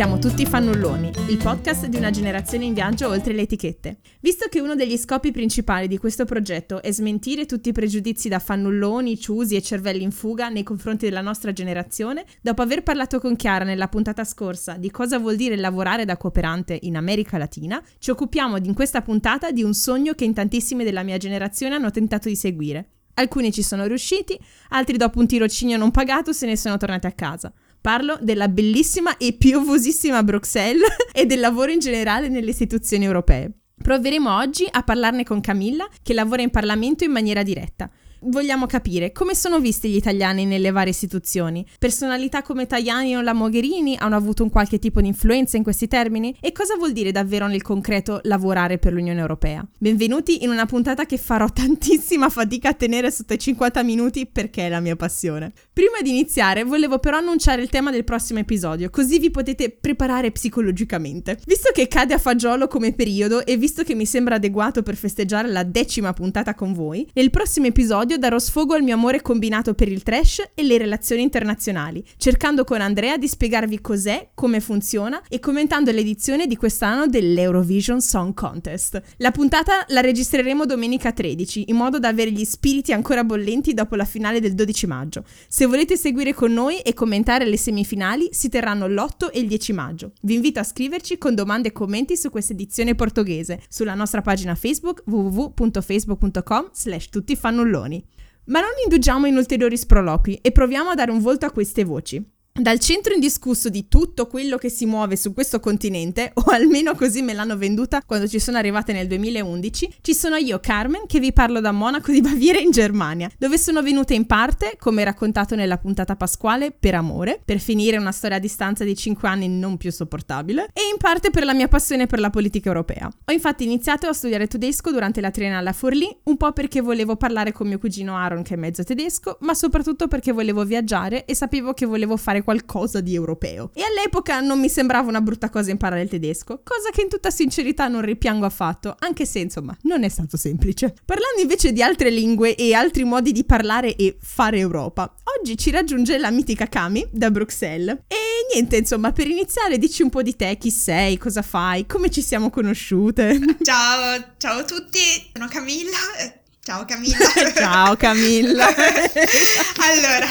siamo tutti fannulloni, il podcast di una generazione in viaggio oltre le etichette. Visto che uno degli scopi principali di questo progetto è smentire tutti i pregiudizi da fannulloni, ciusi e cervelli in fuga nei confronti della nostra generazione, dopo aver parlato con Chiara nella puntata scorsa di cosa vuol dire lavorare da cooperante in America Latina, ci occupiamo in questa puntata di un sogno che in tantissimi della mia generazione hanno tentato di seguire. Alcuni ci sono riusciti, altri dopo un tirocinio non pagato se ne sono tornati a casa. Parlo della bellissima e piovosissima Bruxelles e del lavoro in generale nelle istituzioni europee. Proveremo oggi a parlarne con Camilla, che lavora in Parlamento in maniera diretta. Vogliamo capire come sono visti gli italiani nelle varie istituzioni. Personalità come Tajani o la Mogherini hanno avuto un qualche tipo di influenza in questi termini? E cosa vuol dire davvero nel concreto lavorare per l'Unione Europea? Benvenuti in una puntata che farò tantissima fatica a tenere sotto i 50 minuti perché è la mia passione. Prima di iniziare volevo però annunciare il tema del prossimo episodio, così vi potete preparare psicologicamente. Visto che cade a fagiolo come periodo e visto che mi sembra adeguato per festeggiare la decima puntata con voi, nel prossimo episodio darò sfogo al mio amore combinato per il trash e le relazioni internazionali, cercando con Andrea di spiegarvi cos'è, come funziona e commentando l'edizione di quest'anno dell'Eurovision Song Contest. La puntata la registreremo domenica 13, in modo da avere gli spiriti ancora bollenti dopo la finale del 12 maggio. Se volete seguire con noi e commentare le semifinali, si terranno l'8 e il 10 maggio. Vi invito a scriverci con domande e commenti su questa edizione portoghese, sulla nostra pagina Facebook www.facebook.com slash tuttifannulloni. Ma non indugiamo in ulteriori sproloqui e proviamo a dare un volto a queste voci. Dal centro indiscusso di tutto quello che si muove su questo continente, o almeno così me l'hanno venduta quando ci sono arrivate nel 2011, ci sono io, Carmen, che vi parlo da Monaco di Baviera in Germania, dove sono venuta in parte, come raccontato nella puntata pasquale, per amore, per finire una storia a distanza di 5 anni non più sopportabile, e in parte per la mia passione per la politica europea. Ho infatti iniziato a studiare tedesco durante la triennale a Forlì, un po' perché volevo parlare con mio cugino Aaron che è mezzo tedesco, ma soprattutto perché volevo viaggiare e sapevo che volevo fare fare qualcosa di europeo. E all'epoca non mi sembrava una brutta cosa imparare il tedesco, cosa che in tutta sincerità non ripiango affatto, anche se insomma non è stato semplice. Parlando invece di altre lingue e altri modi di parlare e fare Europa, oggi ci raggiunge la mitica Kami da Bruxelles. E niente, insomma, per iniziare dici un po' di te, chi sei, cosa fai, come ci siamo conosciute. Ciao, ciao a tutti, sono Camilla, Ciao Camilla. Ciao Camilla. allora,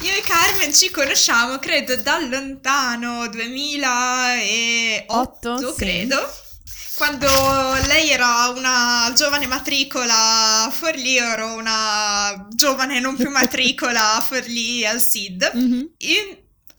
io e Carmen ci conosciamo, credo, da lontano 2008, sì. credo. Quando lei era una giovane matricola a Forlì, ero una giovane non più matricola a Forlì al SID. Mm-hmm.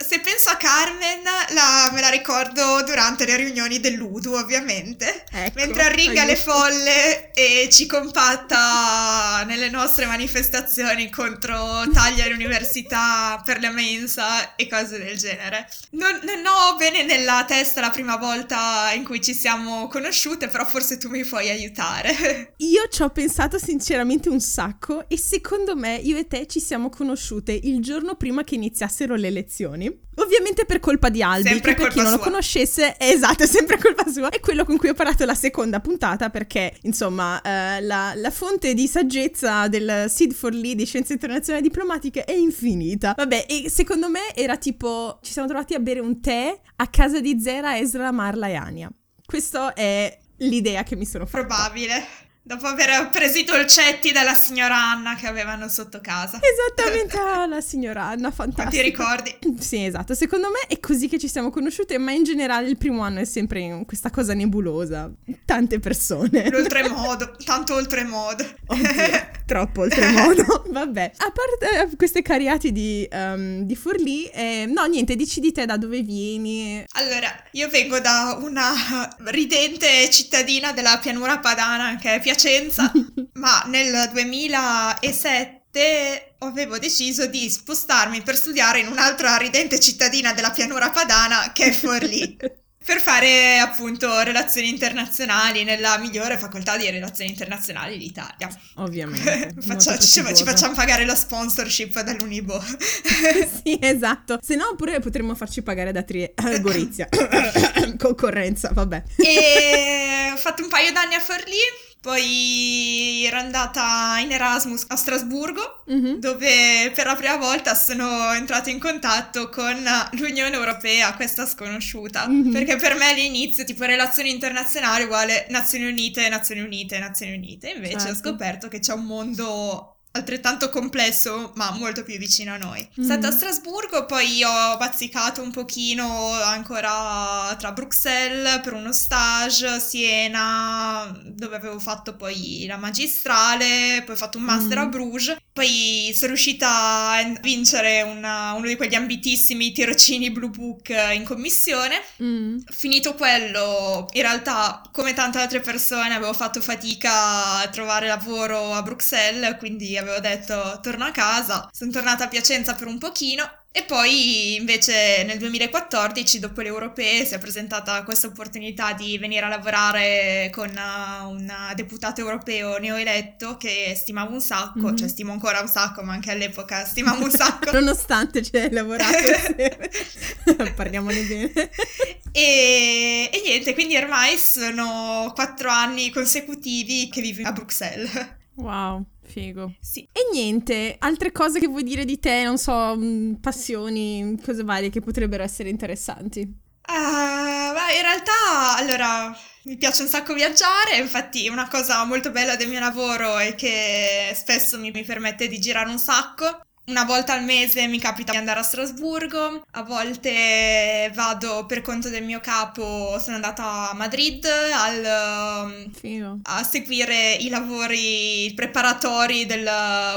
Se penso a Carmen, la, me la ricordo durante le riunioni dell'Udu, ovviamente. Ecco, mentre arringa le folle e ci compatta nelle nostre manifestazioni contro tagli all'università per la mensa e cose del genere. Non, non ho bene nella testa la prima volta in cui ci siamo conosciute, però forse tu mi puoi aiutare. Io ci ho pensato sinceramente un sacco e secondo me io e te ci siamo conosciute il giorno prima che iniziassero le lezioni. Ovviamente per colpa di Albi, sempre che per chi non sua. lo conoscesse, è esatto, è sempre colpa sua. È quello con cui ho parlato la seconda puntata perché, insomma, eh, la, la, fonte di saggezza del Sid for Lee di Scienze Internazionali Diplomatiche è infinita. Vabbè, e secondo me era tipo, ci siamo trovati a bere un tè a casa di Zera, Ezra, Marla e Ania. Questa è l'idea che mi sono fatta. Probabile. Dopo aver preso i dolcetti dalla signora Anna che avevano sotto casa. Esattamente, ah, la signora Anna, fantastica. Ti ricordi? Sì, esatto. Secondo me è così che ci siamo conosciute, ma in generale il primo anno è sempre questa cosa nebulosa. Tante persone. L'oltremodo, tanto oltremodo. Oddio, troppo oltremodo. Vabbè, a parte eh, queste cariati di, um, di Forlì, eh, no, niente, dici di te da dove vieni. Allora, io vengo da una ridente cittadina della pianura padana che è Piacenza Piacenza, ma nel 2007 avevo deciso di spostarmi per studiare in un'altra ridente cittadina della pianura padana che è Forlì. per fare appunto relazioni internazionali nella migliore facoltà di relazioni internazionali d'Italia. Ovviamente. Faccia, ci, ci, facciamo pagare la sponsorship dall'Unibo. sì, esatto. Se no pure potremmo farci pagare da Tri- eh, Gorizia. Concorrenza, vabbè. E ho fatto un paio d'anni a Forlì Poi ero andata in Erasmus a Strasburgo, mm-hmm. dove per la prima volta sono entrata in contatto con l'Unione Europea, questa sconosciuta. Mm-hmm. Perché per me all'inizio, tipo, relazioni internazionali uguale Nazioni Unite, Nazioni Unite, Nazioni Unite. Invece certo. ho scoperto che c'è un mondo altrettanto complesso ma molto più vicino a noi. Mm. Stata a Strasburgo, poi ho bazzicato un pochino ancora tra Bruxelles per uno stage, Siena dove avevo fatto poi la magistrale, poi ho fatto un master mm. a Bruges, poi sono riuscita a vincere una, uno di quegli ambitissimi tirocini Blue Book in commissione. Mm. Finito quello, in realtà come tante altre persone avevo fatto fatica a trovare lavoro a Bruxelles, quindi avevo detto torno a casa, sono tornata a Piacenza per un pochino e poi invece nel 2014, dopo le europee, si è presentata questa opportunità di venire a lavorare con un deputato europeo neoeletto che stimavo un sacco, mm-hmm. cioè stimo ancora un sacco, ma anche all'epoca stimavo un sacco. Nonostante ci hai lavorato. Parliamone bene. E, e niente, quindi ormai sono quattro anni consecutivi che vivo a Bruxelles. Wow. Figo. Sì. E niente, altre cose che vuoi dire di te, non so, mm, passioni, cose varie che potrebbero essere interessanti? Uh, beh, in realtà, allora, mi piace un sacco viaggiare, infatti una cosa molto bella del mio lavoro è che spesso mi, mi permette di girare un sacco. Una volta al mese mi capita di andare a Strasburgo, a volte vado per conto del mio capo, sono andata a Madrid al, a seguire i lavori preparatori del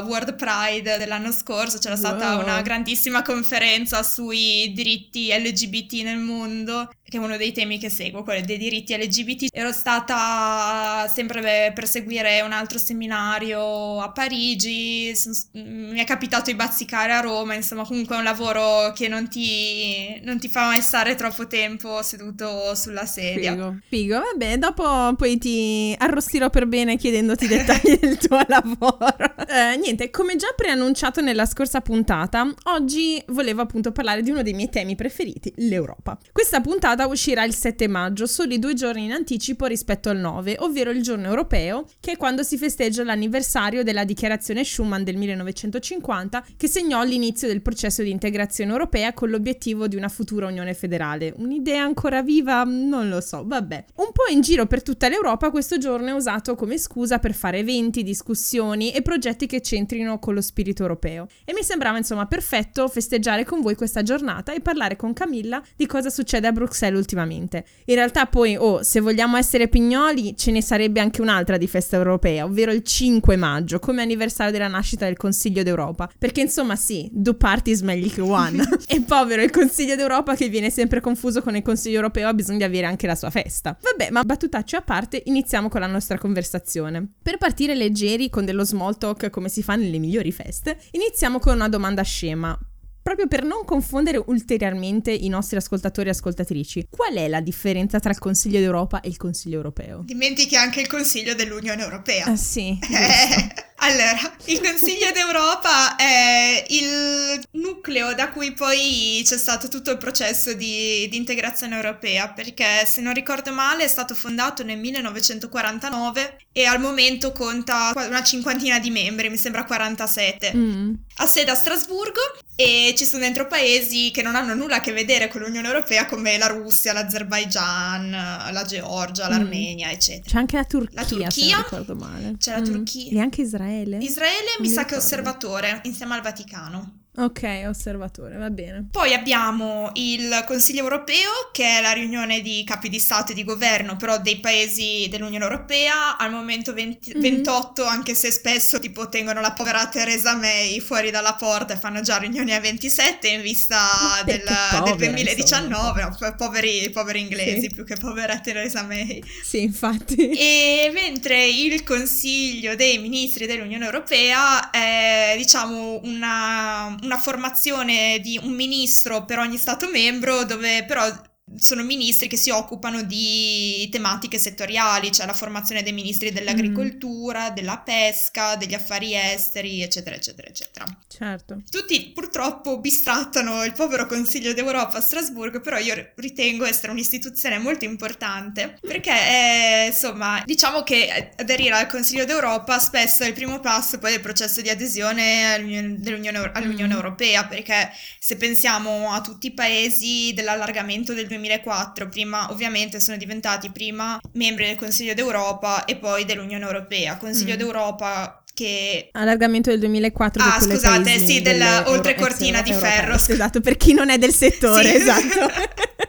World Pride dell'anno scorso, c'era stata wow. una grandissima conferenza sui diritti LGBT nel mondo che è uno dei temi che seguo, quello dei diritti LGBT. Ero stata sempre per seguire un altro seminario a Parigi, mi è capitato di bazzicare a Roma, insomma comunque è un lavoro che non ti, non ti fa mai stare troppo tempo seduto sulla sedia. Figo, figo. vabbè, dopo poi ti arrostirò per bene chiedendoti dettagli del tuo lavoro. Eh, niente, come già preannunciato nella scorsa puntata, oggi volevo appunto parlare di uno dei miei temi preferiti, l'Europa. Questa puntata puntata uscirà il 7 maggio, soli due giorni in anticipo rispetto al 9, ovvero il giorno europeo, che è quando si festeggia l'anniversario della dichiarazione Schuman del 1950, che segnò l'inizio del processo di integrazione europea con l'obiettivo di una futura unione federale. Un'idea ancora viva? Non lo so, vabbè. Un po' in giro per tutta l'Europa questo giorno è usato come scusa per fare eventi, discussioni e progetti che c'entrino con lo spirito europeo. E mi sembrava insomma perfetto festeggiare con voi questa giornata e parlare con Camilla di cosa succede a Bruxelles ultimamente. In realtà poi, oh, se vogliamo essere pignoli, ce ne sarebbe anche un'altra di festa europea, ovvero il 5 maggio, come anniversario della nascita del Consiglio d'Europa. Perché insomma sì, due parties meglio che one. e povero il Consiglio d'Europa che viene sempre confuso con il Consiglio europeo, ha bisogno di avere anche la sua festa. Vabbè, ma battutaccio a parte, iniziamo con la nostra conversazione. Per partire leggeri con dello small talk come si fa nelle migliori feste, iniziamo con una domanda scema proprio per non confondere ulteriormente i nostri ascoltatori e ascoltatrici, qual è la differenza tra il Consiglio d'Europa e il Consiglio europeo? Dimentichi anche il Consiglio dell'Unione Europea. Ah sì. allora, il Consiglio d'Europa è il nucleo da cui poi c'è stato tutto il processo di, di integrazione europea, perché se non ricordo male è stato fondato nel 1949 e al momento conta una cinquantina di membri, mi sembra 47. Mm. Ha sede a Strasburgo e ci sono dentro paesi che non hanno nulla a che vedere con l'Unione Europea come la Russia, l'Azerbaigian, la Georgia, mm. l'Armenia, eccetera. C'è anche la Turchia, la Turchia non ricordo male. C'è la mm. Turchia. E anche Israele. Israele mi, mi sa ricordo. che è osservatore insieme al Vaticano. Ok, osservatore, va bene. Poi abbiamo il Consiglio europeo, che è la riunione di capi di Stato e di governo, però dei paesi dell'Unione Europea, al momento 20, mm-hmm. 28, anche se spesso tipo tengono la povera Theresa May fuori dalla porta e fanno già riunioni a 27 in vista del, povera, del, 2019, insomma. poveri, poveri inglesi sì. più che povera Theresa May. Sì, infatti. E mentre il Consiglio dei Ministri dell'Unione Europea è, diciamo, una una formazione di un ministro per ogni Stato membro, dove però sono ministri che si occupano di tematiche settoriali, cioè la formazione dei ministri dell'agricoltura, mm. della pesca, degli affari esteri, eccetera, eccetera, eccetera. Certo. Tutti purtroppo bistrattano il povero Consiglio d'Europa a Strasburgo, però io ritengo essere un'istituzione molto importante perché, è, insomma, diciamo che aderire al Consiglio d'Europa spesso è il primo passo poi del processo di adesione all'Unione, all'Unione mm. Europea, perché se pensiamo a tutti i paesi dell'allargamento del 2004, prima ovviamente sono diventati prima membri del Consiglio d'Europa e poi dell'Unione Europea. Consiglio mm. d'Europa che... Allargamento del 2004 Ah, scusate, sì, dell'oltre cortina di ferro. Esatto, per chi non è del settore, sì. esatto.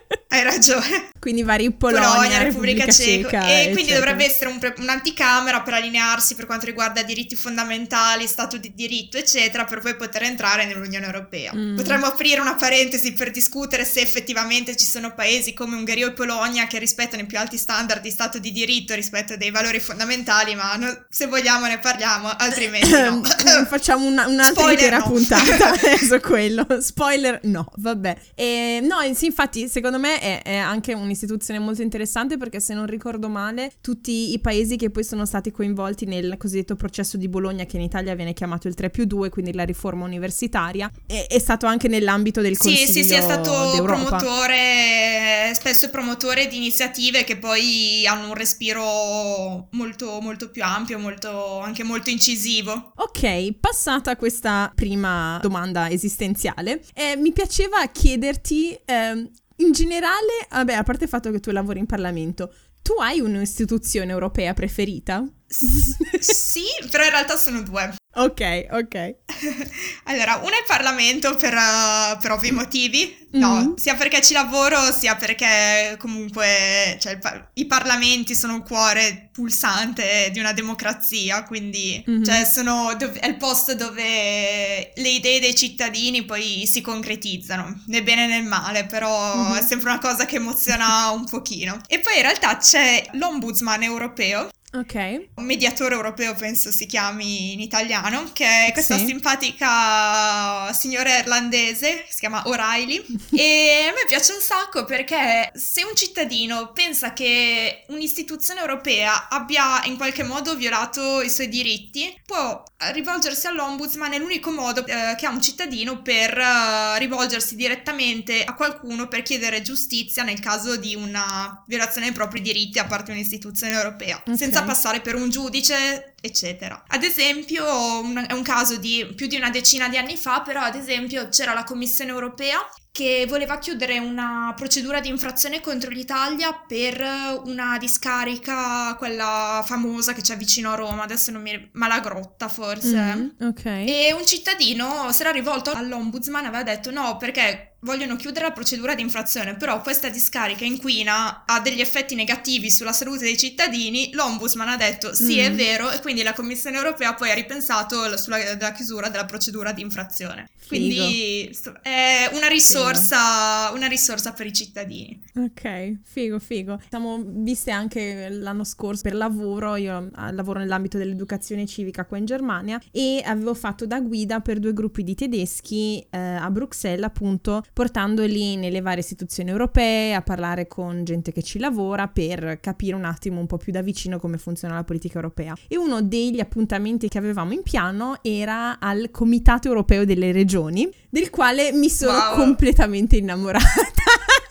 Hai ragione. Quindi vari Polonia, Polonia Repubblica, Repubblica Ceca. Ceca. E quindi dovrebbe essere un pre- un'anticamera per allinearsi per quanto riguarda diritti fondamentali, Stato di diritto, eccetera, per poi poter entrare nell'Unione Europea. Mm. Potremmo aprire una parentesi per discutere se effettivamente ci sono paesi come Ungheria e Polonia che rispettano i più alti standard di Stato di diritto rispetto dei valori fondamentali, ma no, se vogliamo ne parliamo, altrimenti no. Facciamo una, un'altra intera no. puntata su quello. Spoiler no, vabbè. E, no, sì, infatti, secondo me è, è, anche un'istituzione molto interessante perché se non ricordo male tutti i paesi che poi sono stati coinvolti nel cosiddetto processo di Bologna che in Italia viene chiamato il 3 più 2 quindi la riforma universitaria è, è stato anche nell'ambito del Consiglio Sì, sì, sì, è stato d'Europa. promotore spesso promotore di iniziative che poi hanno un respiro molto, molto più ampio, molto, anche molto incisivo. Ok, passata questa prima domanda esistenziale, eh, mi piaceva chiederti eh, in generale, vabbè, a parte il fatto che tu lavori in Parlamento, tu hai un'istituzione europea preferita? Sì, però in realtà sono due. Ok, ok. allora, uno è il Parlamento per, uh, per ovvi motivi, no, mm-hmm. sia perché ci lavoro, sia perché comunque cioè, pa- i parlamenti sono il cuore pulsante di una democrazia, quindi mm-hmm. cioè, sono dov- è il posto dove le idee dei cittadini poi si concretizzano, nel bene e nel male, però mm-hmm. è sempre una cosa che emoziona un pochino. E poi in realtà c'è l'Ombudsman europeo, Ok. Un mediatore europeo penso si chiami in italiano, che è questa sì. simpatica signora irlandese, si chiama O'Reilly, e a me piace un sacco perché se un cittadino pensa che un'istituzione europea abbia in qualche modo violato i suoi diritti, può rivolgersi all'ombudsman, è l'unico modo eh, che ha un cittadino per uh, rivolgersi direttamente a qualcuno per chiedere giustizia nel caso di una violazione dei propri diritti a parte un'istituzione europea, okay. senza passare per un giudice, eccetera. Ad esempio, un, è un caso di più di una decina di anni fa, però ad esempio c'era la Commissione europea che voleva chiudere una procedura di infrazione contro l'Italia per una discarica, quella famosa che c'è vicino a Roma, adesso non mi... Malagrotta forse. Mm, ok. E un cittadino si era rivolto all'ombudsman e aveva detto no, perché vogliono chiudere la procedura di infrazione, però questa discarica inquina ha degli effetti negativi sulla salute dei cittadini, l'ombudsman ha detto sì mm. è vero e quindi la Commissione europea poi ha ripensato sulla chiusura della procedura di infrazione. Quindi figo. è una risorsa, una risorsa per i cittadini. Ok, figo, figo. Siamo viste anche l'anno scorso per lavoro, io ah, lavoro nell'ambito dell'educazione civica qua in Germania e avevo fatto da guida per due gruppi di tedeschi eh, a Bruxelles appunto portandoli nelle varie istituzioni europee a parlare con gente che ci lavora per capire un attimo un po' più da vicino come funziona la politica europea. E uno degli appuntamenti che avevamo in piano era al Comitato europeo delle regioni, del quale mi sono wow. completamente innamorata.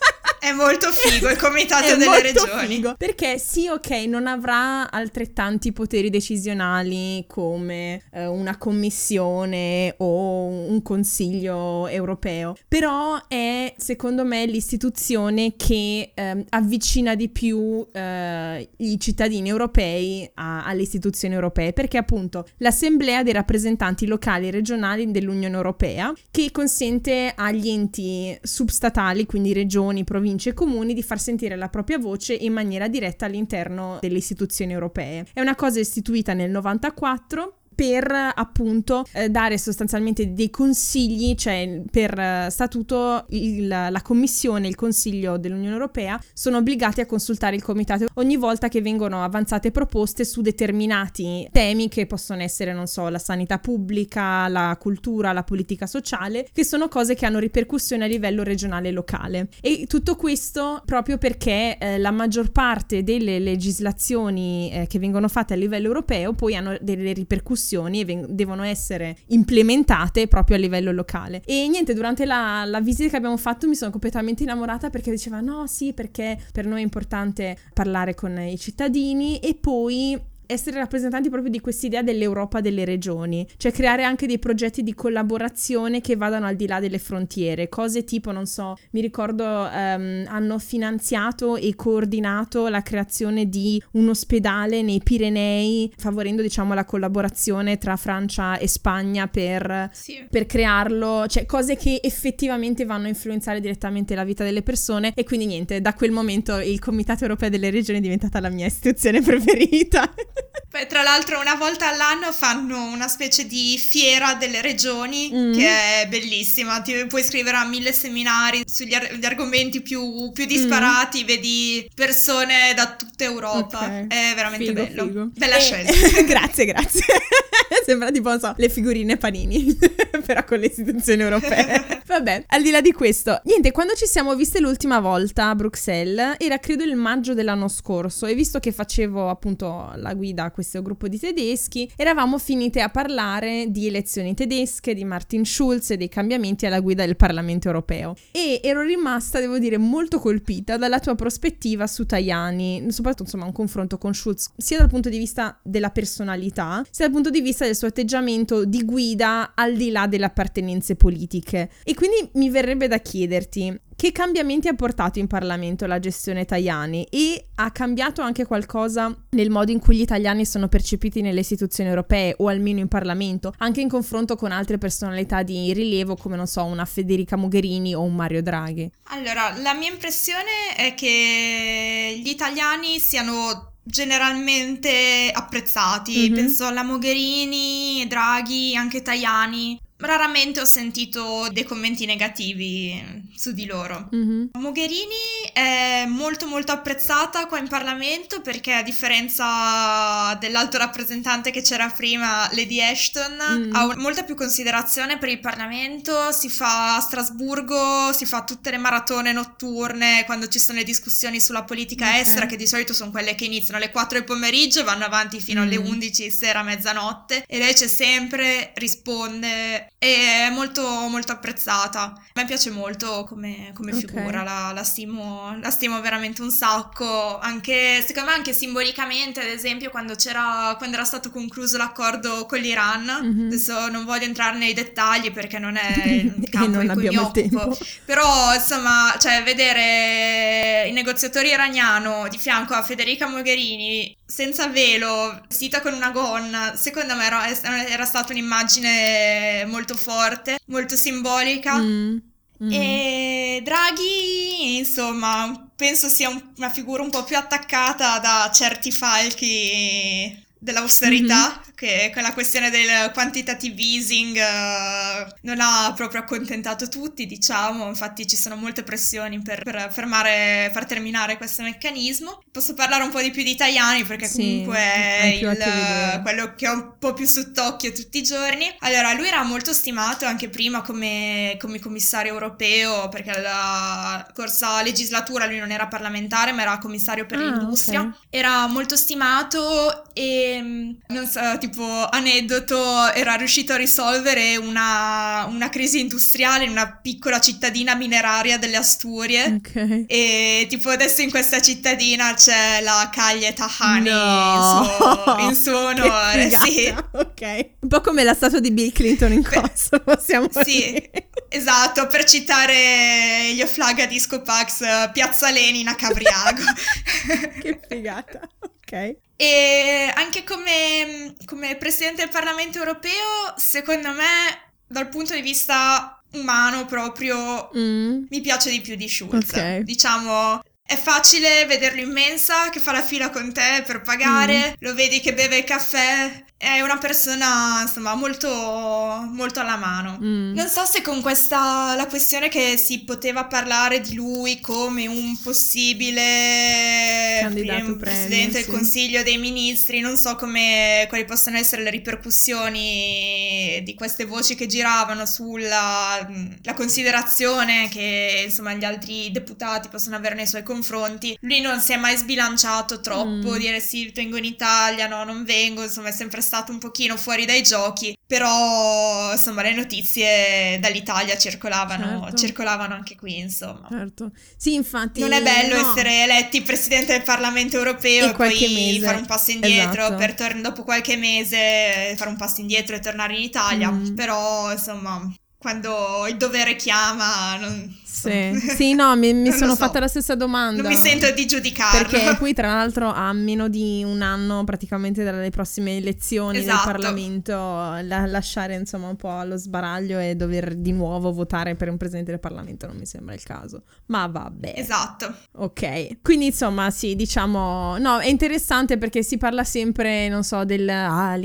È molto figo il comitato delle regioni. Figo, perché sì, ok, non avrà altrettanti poteri decisionali come eh, una commissione o un consiglio europeo, però è secondo me l'istituzione che eh, avvicina di più eh, i cittadini europei a, alle istituzioni europee, perché appunto l'assemblea dei rappresentanti locali e regionali dell'Unione Europea che consente agli enti substatali, quindi regioni, province, province e comuni di far sentire la propria voce in maniera diretta all'interno delle istituzioni europee. È una cosa istituita nel 94 per appunto eh, dare sostanzialmente dei consigli, cioè per eh, statuto il, la Commissione e il Consiglio dell'Unione Europea sono obbligati a consultare il Comitato ogni volta che vengono avanzate proposte su determinati temi che possono essere, non so, la sanità pubblica, la cultura, la politica sociale, che sono cose che hanno ripercussioni a livello regionale e locale. E tutto questo proprio perché eh, la maggior parte delle legislazioni eh, che vengono fatte a livello europeo poi hanno delle ripercussioni e ven- devono essere implementate proprio a livello locale. E niente, durante la, la visita che abbiamo fatto mi sono completamente innamorata perché diceva no, sì, perché per noi è importante parlare con i cittadini e poi essere rappresentanti proprio di quest'idea dell'Europa delle regioni, cioè creare anche dei progetti di collaborazione che vadano al di là delle frontiere, cose tipo, non so, mi ricordo um, hanno finanziato e coordinato la creazione di un ospedale nei Pirenei, favorendo diciamo la collaborazione tra Francia e Spagna per, sì. per crearlo, cioè cose che effettivamente vanno a influenzare direttamente la vita delle persone e quindi niente, da quel momento il Comitato Europeo delle Regioni è diventata la mia istituzione preferita. Poi, tra l'altro, una volta all'anno fanno una specie di fiera delle regioni mm. che è bellissima. Ti puoi iscrivere a mille seminari sugli ar- argomenti più, più disparati, mm. vedi persone da tutta Europa. Okay. È veramente figo, bello. Figo. Bella e... scelta. grazie, grazie. Sembra tipo, so, le figurine panini, però con le istituzioni europee. Vabbè, al di là di questo, niente, quando ci siamo viste l'ultima volta a Bruxelles, era credo il maggio dell'anno scorso e visto che facevo appunto la guida a questo gruppo di tedeschi, eravamo finite a parlare di elezioni tedesche, di Martin Schulz e dei cambiamenti alla guida del Parlamento europeo. E ero rimasta, devo dire, molto colpita dalla tua prospettiva su Tajani, soprattutto insomma un confronto con Schulz, sia dal punto di vista della personalità, sia dal punto di vista del suo atteggiamento di guida al di là delle appartenenze politiche. E quindi mi verrebbe da chiederti, che cambiamenti ha portato in Parlamento la gestione Tajani e ha cambiato anche qualcosa nel modo in cui gli italiani sono percepiti nelle istituzioni europee o almeno in Parlamento, anche in confronto con altre personalità di rilievo come non so una Federica Mogherini o un Mario Draghi? Allora, la mia impressione è che gli italiani siano generalmente apprezzati. Mm-hmm. Penso alla Mogherini, Draghi, anche Tajani. Raramente ho sentito dei commenti negativi su di loro. Mm-hmm. Mogherini è molto molto apprezzata qua in Parlamento perché a differenza dell'alto rappresentante che c'era prima, Lady Ashton, mm. ha molta più considerazione per il Parlamento, si fa a Strasburgo, si fa tutte le maratone notturne quando ci sono le discussioni sulla politica okay. estera che di solito sono quelle che iniziano alle 4 del pomeriggio e vanno avanti fino mm. alle 11 sera, mezzanotte e lei c'è sempre, risponde è molto molto apprezzata. A me piace molto come, come okay. figura, la, la, stimo, la, stimo, veramente un sacco, anche secondo me anche simbolicamente, ad esempio quando, c'era, quando era stato concluso l'accordo con l'Iran, mm-hmm. adesso non voglio entrare nei dettagli perché non è il campo in cui mi occupo, però insomma, cioè, vedere il negoziatore iraniano di fianco a Federica Mogherini senza velo, vestita con una gonna, secondo me era, era stata un'immagine molto forte, molto simbolica. Mm. Mm. E Draghi, insomma, penso sia un, una figura un po' più attaccata da certi falchi dell'austerità, mm-hmm. Che quella questione del quantitative easing uh, non ha proprio accontentato tutti, diciamo, infatti ci sono molte pressioni per, per fermare, far terminare questo meccanismo. Posso parlare un po' di più di italiani perché comunque è il, quello che ho un po' più sott'occhio tutti i giorni. Allora, lui era molto stimato anche prima come, come commissario europeo perché alla corsa legislatura lui non era parlamentare ma era commissario per ah, l'industria. Okay. Era molto stimato e Ehm, non so, tipo aneddoto, era riuscito a risolvere una, una, crisi industriale in una piccola cittadina mineraria delle Asturie. Ok. E tipo adesso in questa cittadina c'è la Caglie Tahani no. in, suo, in suo onore. Sì. Ok. Un po' come la statua di Bill Clinton in corso, possiamo sì. dire. Esatto, per citare gli Oflaga Disco Pax, Piazza Lenin a Cavriago. che figata, ok. E anche come, come presidente del Parlamento europeo, secondo me, dal punto di vista umano proprio, mm. mi piace di più di Schulz. Okay. Diciamo, è facile vederlo in mensa che fa la fila con te per pagare, mm. lo vedi che beve il caffè è una persona, insomma, molto, molto alla mano. Mm. Non so se con questa, la questione che si poteva parlare di lui come un possibile Candidato presidente del Consiglio dei Ministri, non so come, quali possono essere le ripercussioni di queste voci che giravano sulla la considerazione che, insomma, gli altri deputati possono avere nei suoi confronti. Lui non si è mai sbilanciato troppo, mm. dire sì, vengo in Italia, no, non vengo, insomma, è sempre stato stato un pochino fuori dai giochi, però insomma le notizie dall'Italia circolavano, certo. circolavano anche qui, insomma. Certo. Sì, infatti. Non è bello no. essere eletti presidente del Parlamento europeo e, e poi mese. fare un passo indietro esatto. per tor- dopo qualche mese fare un passo indietro e tornare in Italia, mm. però insomma quando il dovere chiama. Non, sì. sì, no, mi, mi sono so. fatta la stessa domanda. Non mi sento di giudicarlo. Perché qui, tra l'altro, a meno di un anno praticamente dalle prossime elezioni esatto. del Parlamento, la, lasciare insomma un po' allo sbaraglio e dover di nuovo votare per un presidente del Parlamento non mi sembra il caso. Ma vabbè. Esatto. Ok. Quindi, insomma, sì, diciamo, no, è interessante perché si parla sempre, non so, del ah,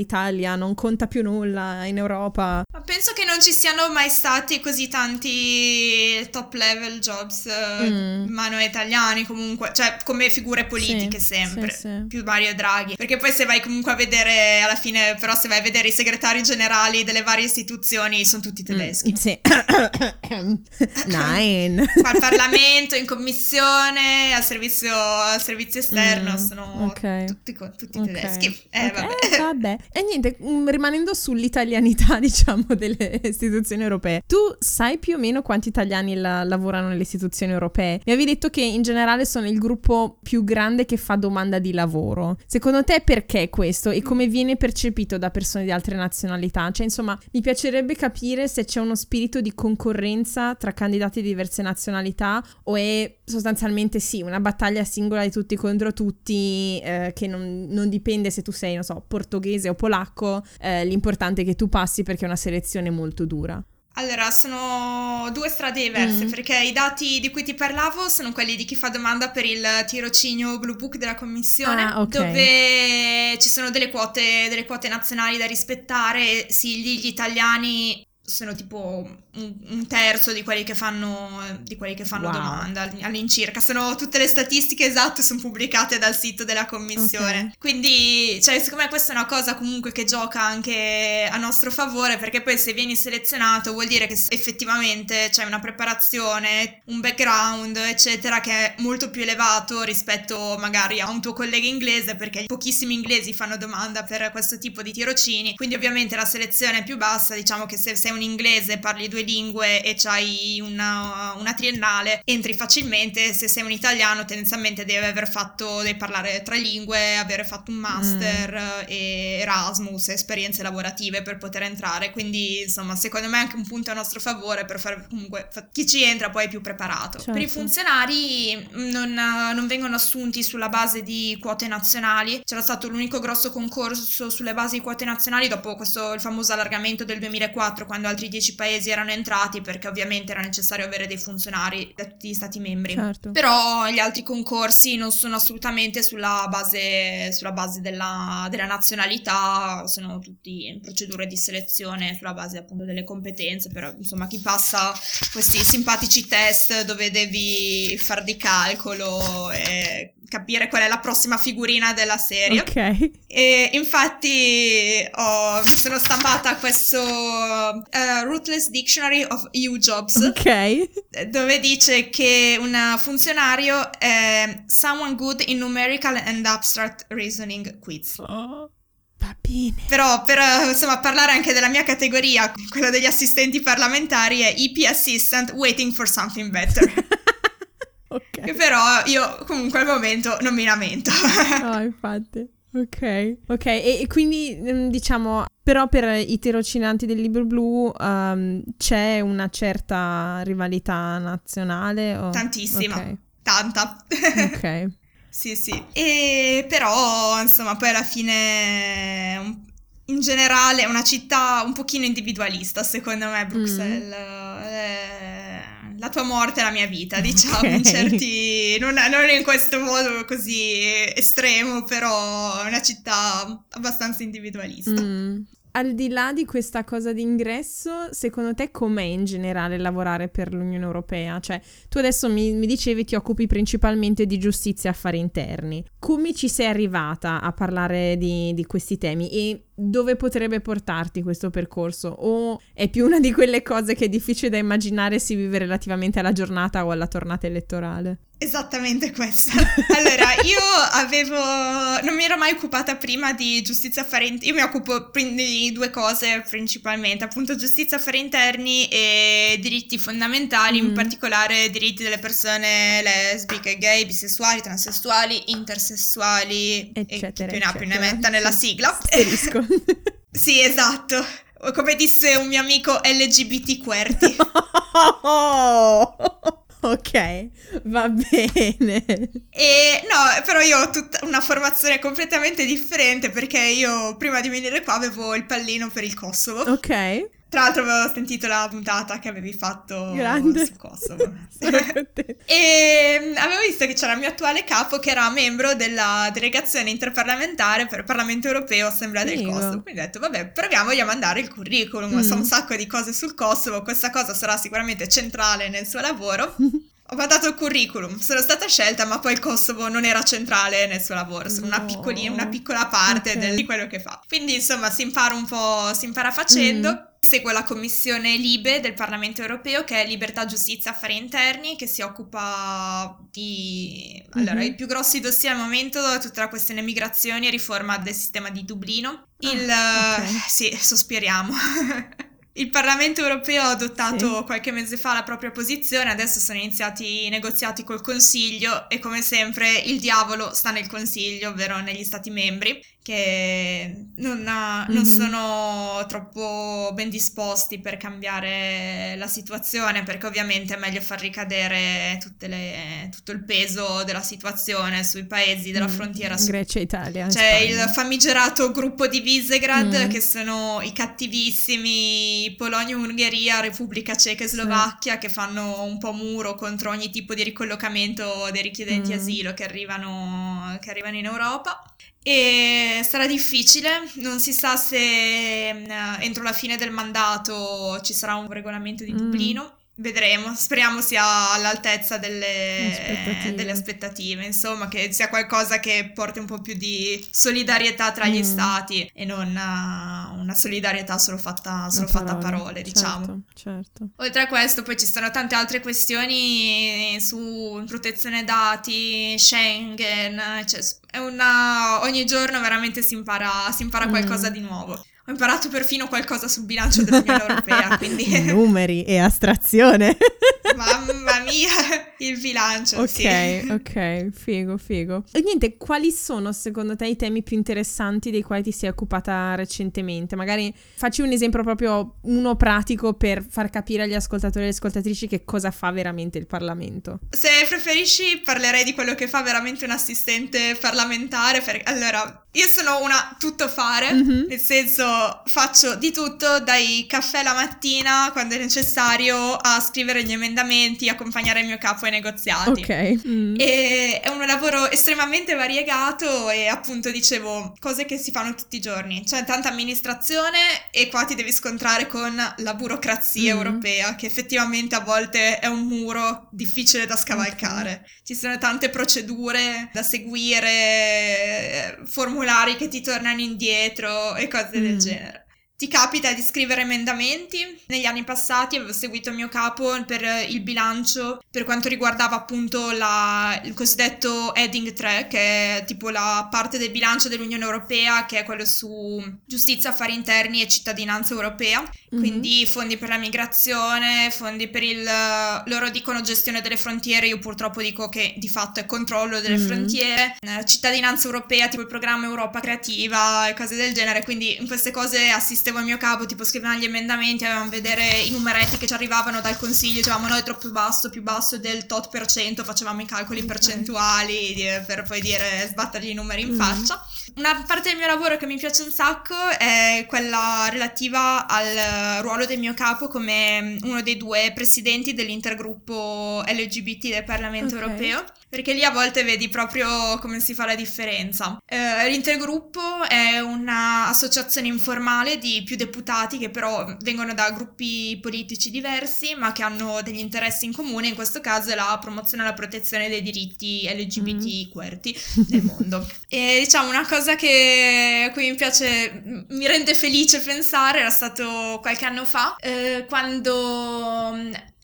non conta più nulla in Europa. Ma penso che non ci siano mai stati così tanti top level jobs eh, mm. mano italiani comunque, cioè come figure politiche sì, sempre, sì, sì. più Mario Draghi. Perché poi se vai comunque a vedere, alla fine però se vai a vedere i segretari generali delle varie istituzioni sono tutti mm, tedeschi. Mm, sì. Nine. Al Parlamento, in commissione, al servizio, al servizio esterno, mm, sono okay. tutti, tutti okay. tedeschi. Eh, okay, vabbè. vabbè. E niente, mm, rimanendo sull'italianità diciamo delle istituzioni europee. Tu sai più o meno quanti italiani la- lavorano nelle istituzioni europee? Mi avevi detto che in generale sono il gruppo più grande che fa domanda di lavoro. Secondo te perché questo e come viene percepito da persone di altre nazionalità? Cioè, insomma, mi piacerebbe capire se c'è uno spirito di concorrenza tra candidati di diverse nazionalità o è sostanzialmente sì, una battaglia singola di tutti contro tutti eh, che non, non, dipende se tu sei, non so, portoghese o polacco, eh, l'importante è che tu passi perché è una selezione molto dura. Allora, sono due strade diverse mm. perché i dati di cui ti parlavo sono quelli di chi fa domanda per il tirocinio Blue Book della commissione, ah, okay. dove ci sono delle quote, delle quote nazionali da rispettare. Sì, gli italiani sono tipo un, un, terzo di quelli che fanno, di quelli che fanno wow. domanda all'incirca. Sono tutte le statistiche esatte sono pubblicate dal sito della commissione. Okay. Quindi, cioè, secondo me questa è una cosa comunque che gioca anche a nostro favore, perché poi se vieni selezionato vuol dire che effettivamente c'è una preparazione, un background, eccetera, che è molto più elevato rispetto magari a un tuo collega inglese, perché pochissimi inglesi fanno domanda per questo tipo di tirocini. Quindi, ovviamente la selezione è più bassa, diciamo che se sei un inglese, parli due lingue e c'hai una, una, triennale, entri facilmente. Se sei un italiano, tendenzialmente devi aver fatto, devi parlare tre lingue, avere fatto un master mm. e Erasmus, esperienze lavorative per poter entrare. Quindi, insomma, secondo me è anche un punto a nostro favore per fare comunque chi ci entra poi è più preparato. Certo. Per i funzionari non, non vengono assunti sulla base di quote nazionali. C'era stato l'unico grosso concorso sulle basi di quote nazionali dopo questo il famoso allargamento del 2004, quando altri dieci paesi erano entrati perché ovviamente era necessario avere dei funzionari da tutti gli stati membri. Certo. Però gli altri concorsi non sono assolutamente sulla base, sulla base della, della, nazionalità, sono tutti procedure di selezione sulla base appunto delle competenze, però insomma chi passa questi simpatici test dove devi far di calcolo e capire qual è la prossima figurina della serie. Ok. E infatti ho, mi sono stampata questo uh, Ruthless Dictionary of EU Jobs. Ok. Dove dice che un funzionario è someone good in numerical and abstract reasoning quiz. Oh. Va bene. Però per insomma parlare anche della mia categoria, quella degli assistenti parlamentari, è EP Assistant Waiting for Something Better. ok. Che però io comunque al momento non mi lamento. no, infatti. Ok, ok, e, e, quindi mm, diciamo, però per i tirocinanti del libro blu um, c'è una certa rivalità nazionale? O... Tantissima, okay. tanta. Ok. sì, sì, e però insomma poi alla fine in generale è una città un pochino individualista secondo me Bruxelles. Mm. Eh, la tua morte è la mia vita, diciamo, okay. in certi... Non, non, in questo modo così estremo, però è una città abbastanza individualista. Mm al di là di questa cosa d'ingresso, secondo te com'è in generale lavorare per l'Unione Europea? Cioè, tu adesso mi, mi, dicevi ti occupi principalmente di giustizia e affari interni. Come ci sei arrivata a parlare di, di questi temi e dove potrebbe portarti questo percorso? O è più una di quelle cose che è difficile da immaginare si vive relativamente alla giornata o alla tornata elettorale? Esattamente questa. Allora, io avevo. Non mi ero mai occupata prima di giustizia affari interni. Io mi occupo di due cose principalmente, appunto giustizia affari interni e diritti fondamentali, mm. in particolare diritti delle persone lesbiche, gay, bisessuali, transessuali, intersessuali, eccetera. E più ne ha più ne metta nella sigla. Asterisco. sì, esatto. Come disse un mio amico LGBT QWERTY. Ok, va bene. E no, però io ho tutta una formazione completamente differente perché io prima di venire qua avevo il pallino per il Kosovo. Ok. Tra l'altro avevo sentito la puntata che avevi fatto Grande. su Kosovo. e avevo visto che c'era il mio attuale capo che era membro della delegazione interparlamentare per il Parlamento Europeo Assemblea del Kosovo. Quindi ho detto, vabbè, proviamogli a mandare il curriculum. Mm. So un sacco di cose sul Kosovo, questa cosa sarà sicuramente centrale nel suo lavoro. Ho mandato il curriculum, sono stata scelta, ma poi il Kosovo non era centrale nel suo lavoro, sono no. una, piccolina, una piccola parte okay. del, di quello che fa. Quindi, insomma, si impara un po', si impara facendo. Mm. Seguo la commissione LIBE del Parlamento europeo, che è Libertà, Giustizia, Affari Interni, che si occupa di... Allora, mm-hmm. i più grossi dossier al momento è tutta la questione migrazioni e riforma del sistema di Dublino. Il... Ah, okay. Sì, sospiriamo. Il Parlamento europeo ha adottato sì. qualche mese fa la propria posizione, adesso sono iniziati i negoziati col Consiglio e come sempre il diavolo sta nel Consiglio, ovvero negli Stati membri che non, ha, mm-hmm. non, sono troppo ben disposti per cambiare la situazione perché ovviamente è meglio far ricadere le, tutto il peso della situazione sui paesi della mm, frontiera mm, Grecia Italia c'è Spagna. il famigerato gruppo di Visegrad mm. che sono i cattivissimi Polonia, Ungheria, Repubblica Ceca e Slovacchia sì. che fanno un po' muro contro ogni tipo di ricollocamento dei richiedenti mm. asilo che arrivano, che arrivano in Europa e sarà difficile, non si sa se uh, entro la fine del mandato ci sarà un regolamento di mm. Vedremo, speriamo sia all'altezza delle aspettative. delle aspettative. insomma, che sia qualcosa che porti un po' più di solidarietà tra gli mm. stati e non una, una solidarietà solo fatta, solo fatta a parole, diciamo. Certo, certo. Oltre a questo, poi ci sono tante altre questioni su protezione dati, Schengen, cioè, una, ogni giorno veramente si impara, si impara qualcosa mm. di nuovo. Ho imparato perfino qualcosa sul bilancio dell'Unione Europea, quindi... Numeri e astrazione. Mamma mia, il bilancio. Ok, sì. ok, figo, figo. E niente, quali sono secondo te i temi più interessanti dei quali ti sei occupata recentemente? Magari facci un esempio proprio uno pratico per far capire agli ascoltatori e alle ascoltatrici che cosa fa veramente il Parlamento. Se preferisci parlerei di quello che fa veramente un assistente parlamentare. Per... Allora, io sono una tuttofare, mm-hmm. nel senso faccio di tutto, dai caffè la mattina quando è necessario a scrivere gli emendamenti, accompagnare il mio capo ai negoziati. Ok. Mm. E è un lavoro estremamente variegato e appunto dicevo cose che si fanno tutti i giorni. C'è tanta amministrazione e qua ti devi scontrare con la burocrazia mm. europea che effettivamente a volte è un muro difficile da scavalcare. Okay. Ci sono tante procedure da seguire, formulari che ti tornano indietro e cose mm. del genere. zero. Ti capita di scrivere emendamenti? Negli anni passati avevo seguito il mio capo per il bilancio per quanto riguardava appunto la, il cosiddetto heading 3, che è tipo la parte del bilancio dell'Unione Europea, che è quello su giustizia, affari interni e cittadinanza europea. Mm-hmm. Quindi fondi per la migrazione, fondi per il, loro dicono gestione delle frontiere, io purtroppo dico che di fatto è controllo delle mm-hmm. frontiere, eh, cittadinanza europea, tipo il programma Europa Creativa e cose del genere, quindi in queste cose assiste assistevo al mio capo, tipo scrivevano gli emendamenti, avevamo vedere i numeretti che ci arrivavano dal consiglio, dicevamo no è troppo basso, più basso del tot per cento, facevamo i calcoli okay. percentuali per poi dire sbattergli i numeri in mm. faccia. Una parte del mio lavoro che mi piace un sacco è quella relativa al ruolo del mio capo come uno dei due presidenti dell'intergruppo LGBT del Parlamento okay. europeo, perché lì a volte vedi proprio come si fa la differenza. Eh, l'intergruppo è un'associazione informale di più deputati che però vengono da gruppi politici diversi ma che hanno degli interessi in comune, in questo caso è la promozione e la protezione dei diritti LGBT mm. QWERTY nel mondo. E diciamo una cosa cosa che, a cui mi piace, mi rende felice pensare, era stato qualche anno fa, eh, quando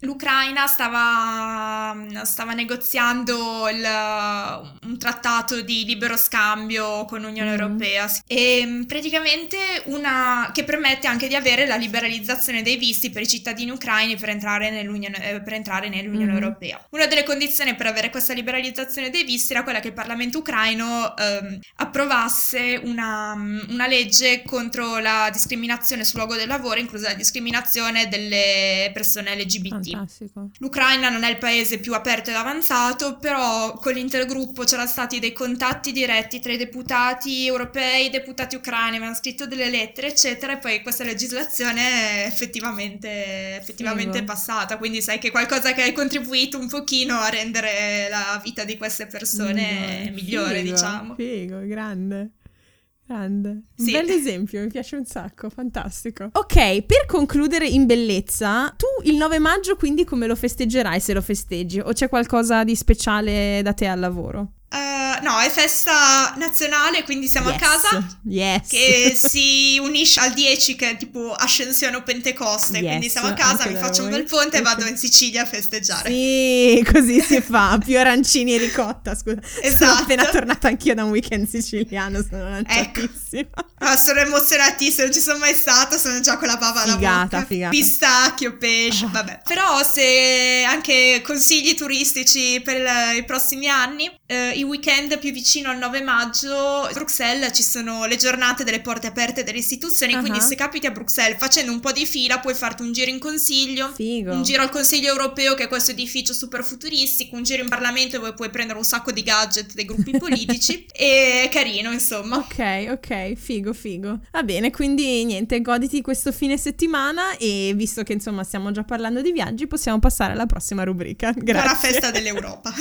l'Ucraina stava, stava negoziando il, un trattato di libero scambio con l'Unione mm. Europea e mm, praticamente una che permette anche di avere la liberalizzazione dei visti per i cittadini ucraini per entrare nell'Unione, eh, per entrare nell'Unione mm. Europea. Una delle condizioni per avere questa liberalizzazione dei visti era quella che il Parlamento ucraino ehm, approvasse una, una legge contro la discriminazione sul luogo del lavoro, inclusa la discriminazione delle persone LGBT. Fantastico. L'Ucraina non è il paese più aperto ed avanzato, però con l'intergruppo c'erano stati dei contatti diretti tra i deputati europei, i deputati ucraini, avevano scritto delle lettere, eccetera, e poi questa legislazione è effettivamente, effettivamente è passata, quindi sai che qualcosa che hai contribuito un pochino a rendere la vita di queste persone Figo. migliore, Figo. diciamo. Figo, grande. Grande. Sì. Un bel esempio, mi piace un sacco, fantastico. Ok, per concludere in bellezza, tu il 9 maggio quindi come lo festeggerai se lo festeggi? O c'è qualcosa di speciale da te al lavoro? Uh, no, è festa nazionale, quindi siamo yes. a casa. Yes. Che si unisce al 10, che è tipo Ascensione o Pentecoste. Yes, quindi siamo a casa, mi faccio un bel ponte e vado in Sicilia a festeggiare. Sì, così si fa. Più arancini e ricotta. Scusa, esatto. sono appena tornata anch'io da un weekend siciliano. Sono lanciatissima. Ecco. Sono emozionatissima, non ci sono mai stata. Sono già con la bava alla figata, bocca. Figata. Pistacchio, pesce, ah. vabbè. Però, se anche consigli turistici per i prossimi anni, eh, i weekend più vicino al 9 maggio a Bruxelles ci sono le giornate delle porte aperte delle istituzioni, uh-huh. quindi se capiti a Bruxelles facendo un po' di fila puoi farti un giro in consiglio, Figo. un giro al Consiglio europeo che è questo edificio super futuristico, un giro in Parlamento dove puoi prendere un sacco di gadget dei gruppi politici e è carino insomma. Ok, ok, figo, figo. Va bene, quindi niente, goditi questo fine settimana e visto che insomma stiamo già parlando di viaggi possiamo passare alla prossima rubrica. Grazie. Buona festa dell'Europa.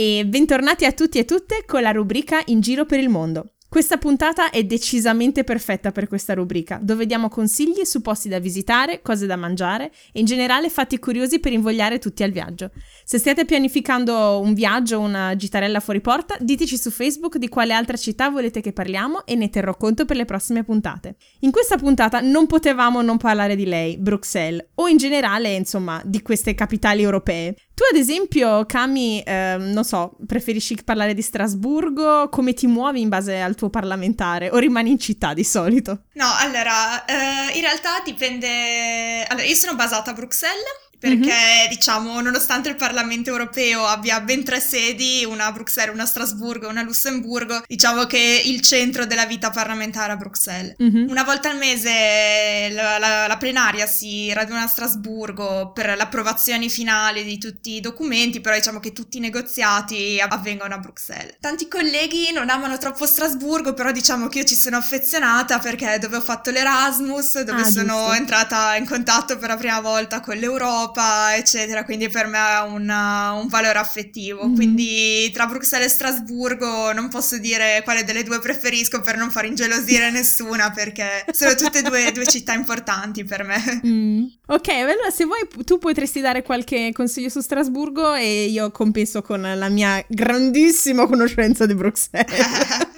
E bentornati a tutti e tutte con la rubrica In giro per il mondo. Questa puntata è decisamente perfetta per questa rubrica, dove diamo consigli su posti da visitare, cose da mangiare e in generale fatti curiosi per invogliare tutti al viaggio. Se stiate pianificando un viaggio o una gitarella fuori porta, diteci su Facebook di quale altra città volete che parliamo e ne terrò conto per le prossime puntate. In questa puntata non potevamo non parlare di lei, Bruxelles, o in generale, insomma, di queste capitali europee. Tu ad esempio, Cami, eh, non so, preferisci parlare di Strasburgo? Come ti muovi in base al tuo parlamentare? O rimani in città di solito? No, allora, eh, in realtà dipende... Allora, io sono basata a Bruxelles perché mm-hmm. diciamo nonostante il Parlamento europeo abbia ben tre sedi, una a Bruxelles, una a Strasburgo e una a Lussemburgo, diciamo che il centro della vita parlamentare è a Bruxelles. Mm-hmm. Una volta al mese la, la, la, plenaria si raduna a Strasburgo per l'approvazione finale di tutti i documenti, però diciamo che tutti i negoziati avvengono a Bruxelles. Tanti colleghi non amano troppo Strasburgo, però diciamo che io ci sono affezionata perché dove ho fatto l'Erasmus, dove ah, sono giusto. entrata in contatto per la prima volta con l'Europa Europa, eccetera, quindi per me ha un valore affettivo. Mm-hmm. Quindi tra Bruxelles e Strasburgo non posso dire quale delle due preferisco per non far ingelosire nessuna, perché sono tutte e due, due città importanti per me. Mm. Ok, allora se vuoi tu potresti dare qualche consiglio su Strasburgo e io compenso con la mia grandissima conoscenza di Bruxelles.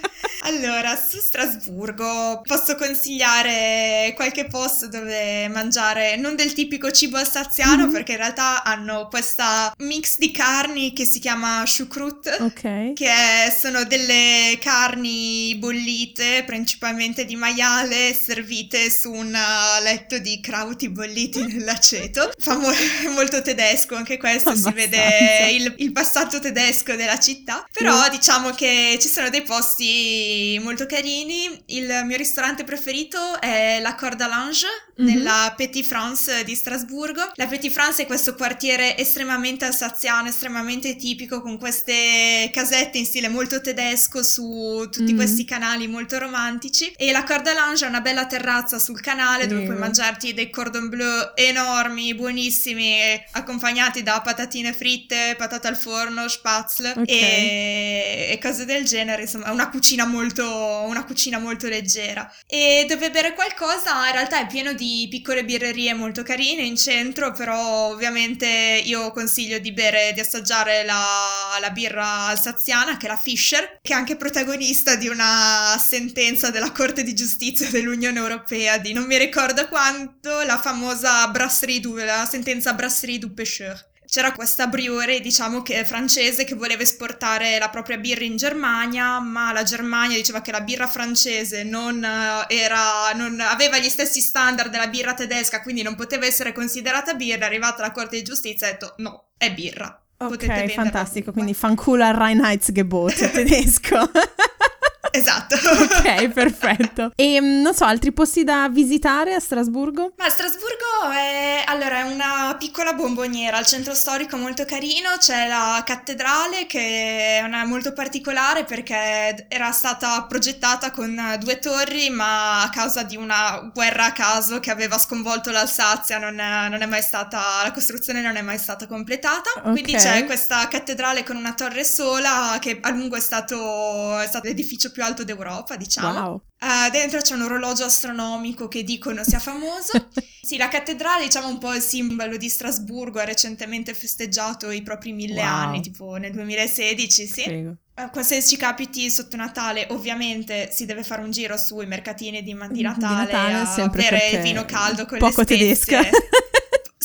Allora, su Strasburgo posso consigliare qualche posto dove mangiare non del tipico cibo alsaziano, mm-hmm. perché in realtà hanno questa mix di carni che si chiama Schukrut, okay. che sono delle carni bollite, principalmente di maiale, servite su un letto di crauti bolliti nell'aceto. Fa mo- molto tedesco anche questo, Abbastanza. si vede il, il, passato tedesco della città. Però mm. diciamo che ci sono dei posti molto carini. Il mio ristorante preferito è la Corda Lange mm-hmm. nella Petit France di Strasburgo. La Petit France è questo quartiere estremamente alsaziano, estremamente tipico, con queste casette in stile molto tedesco su tutti mm-hmm. questi canali molto romantici. E la Corda Lange è una bella terrazza sul canale dove puoi mangiarti dei cordon bleu enormi, buonissimi, accompagnati da patatine fritte, patate al forno, spatzle okay. e, e, cose del genere. Insomma, una cucina molto, una cucina molto leggera. E dove bere qualcosa in realtà è pieno di piccole birrerie molto carine in centro, però ovviamente io consiglio di bere, di assaggiare la, la birra alsaziana che è la Fischer, che è anche protagonista di una sentenza della Corte di Giustizia dell'Unione Europea di non mi ricordo quanto, la famosa Brasserie du, la sentenza Brasserie du Pêcheur c'era questa brewery, diciamo che francese, che voleva esportare la propria birra in Germania, ma la Germania diceva che la birra francese non eh, era, non aveva gli stessi standard della birra tedesca, quindi non poteva essere considerata birra. È arrivata la Corte di Giustizia e ha detto no, è birra. Ok, fantastico, quindi fanculo al Reinheitsgebot tedesco. Esatto. ok, perfetto. E mm, non so, altri posti da visitare a Strasburgo? Ma Strasburgo è, allora, è una piccola bomboniera, al centro storico molto carino, c'è la cattedrale che è una, molto particolare perché era stata progettata con due torri, ma a causa di una guerra a caso che aveva sconvolto l'Alsazia non è, non è mai stata, la costruzione non è mai stata completata. Okay. Quindi c'è questa cattedrale con una torre sola che a lungo è stato, è stato l'edificio più più alto d'Europa, diciamo. Wow. Uh, dentro c'è un orologio astronomico che dicono sia famoso. sì, la cattedrale, diciamo, un po' il simbolo di Strasburgo, ha recentemente festeggiato i propri mille wow. anni, tipo nel 2016, sì. Prego. Uh, se ci capiti sotto Natale, ovviamente si deve fare un giro sui mercatini di, di Natale, di Natale a bere il vino caldo con poco le spezie. tedesca.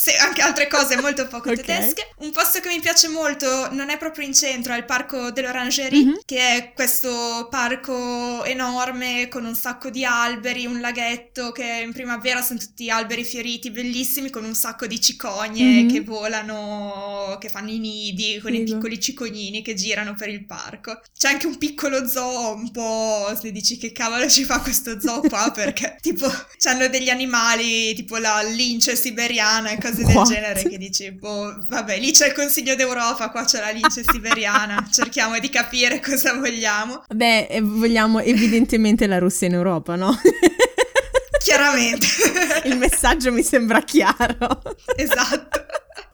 Sì, anche altre cose molto poco okay. tedesche. Un posto che mi piace molto non è proprio in centro, è il parco dell'Orangerie, mm-hmm. che è questo parco enorme con un sacco di alberi, un laghetto che in primavera sono tutti alberi fioriti, bellissimi, con un sacco di cicogne mm-hmm. che volano, che fanno i nidi, con Figo. i piccoli cicognini che girano per il parco. C'è anche un piccolo zoo, un po' se dici che cavolo ci fa questo zoo qua, perché tipo hanno degli animali, tipo la lince siberiana e cose del genere che dici, boh, vabbè, lì c'è il Consiglio d'Europa, qua c'è la lince siberiana, cerchiamo di capire cosa vogliamo. Beh, vogliamo evidentemente la Russia in Europa, no? Chiaramente. il messaggio mi sembra chiaro. Esatto.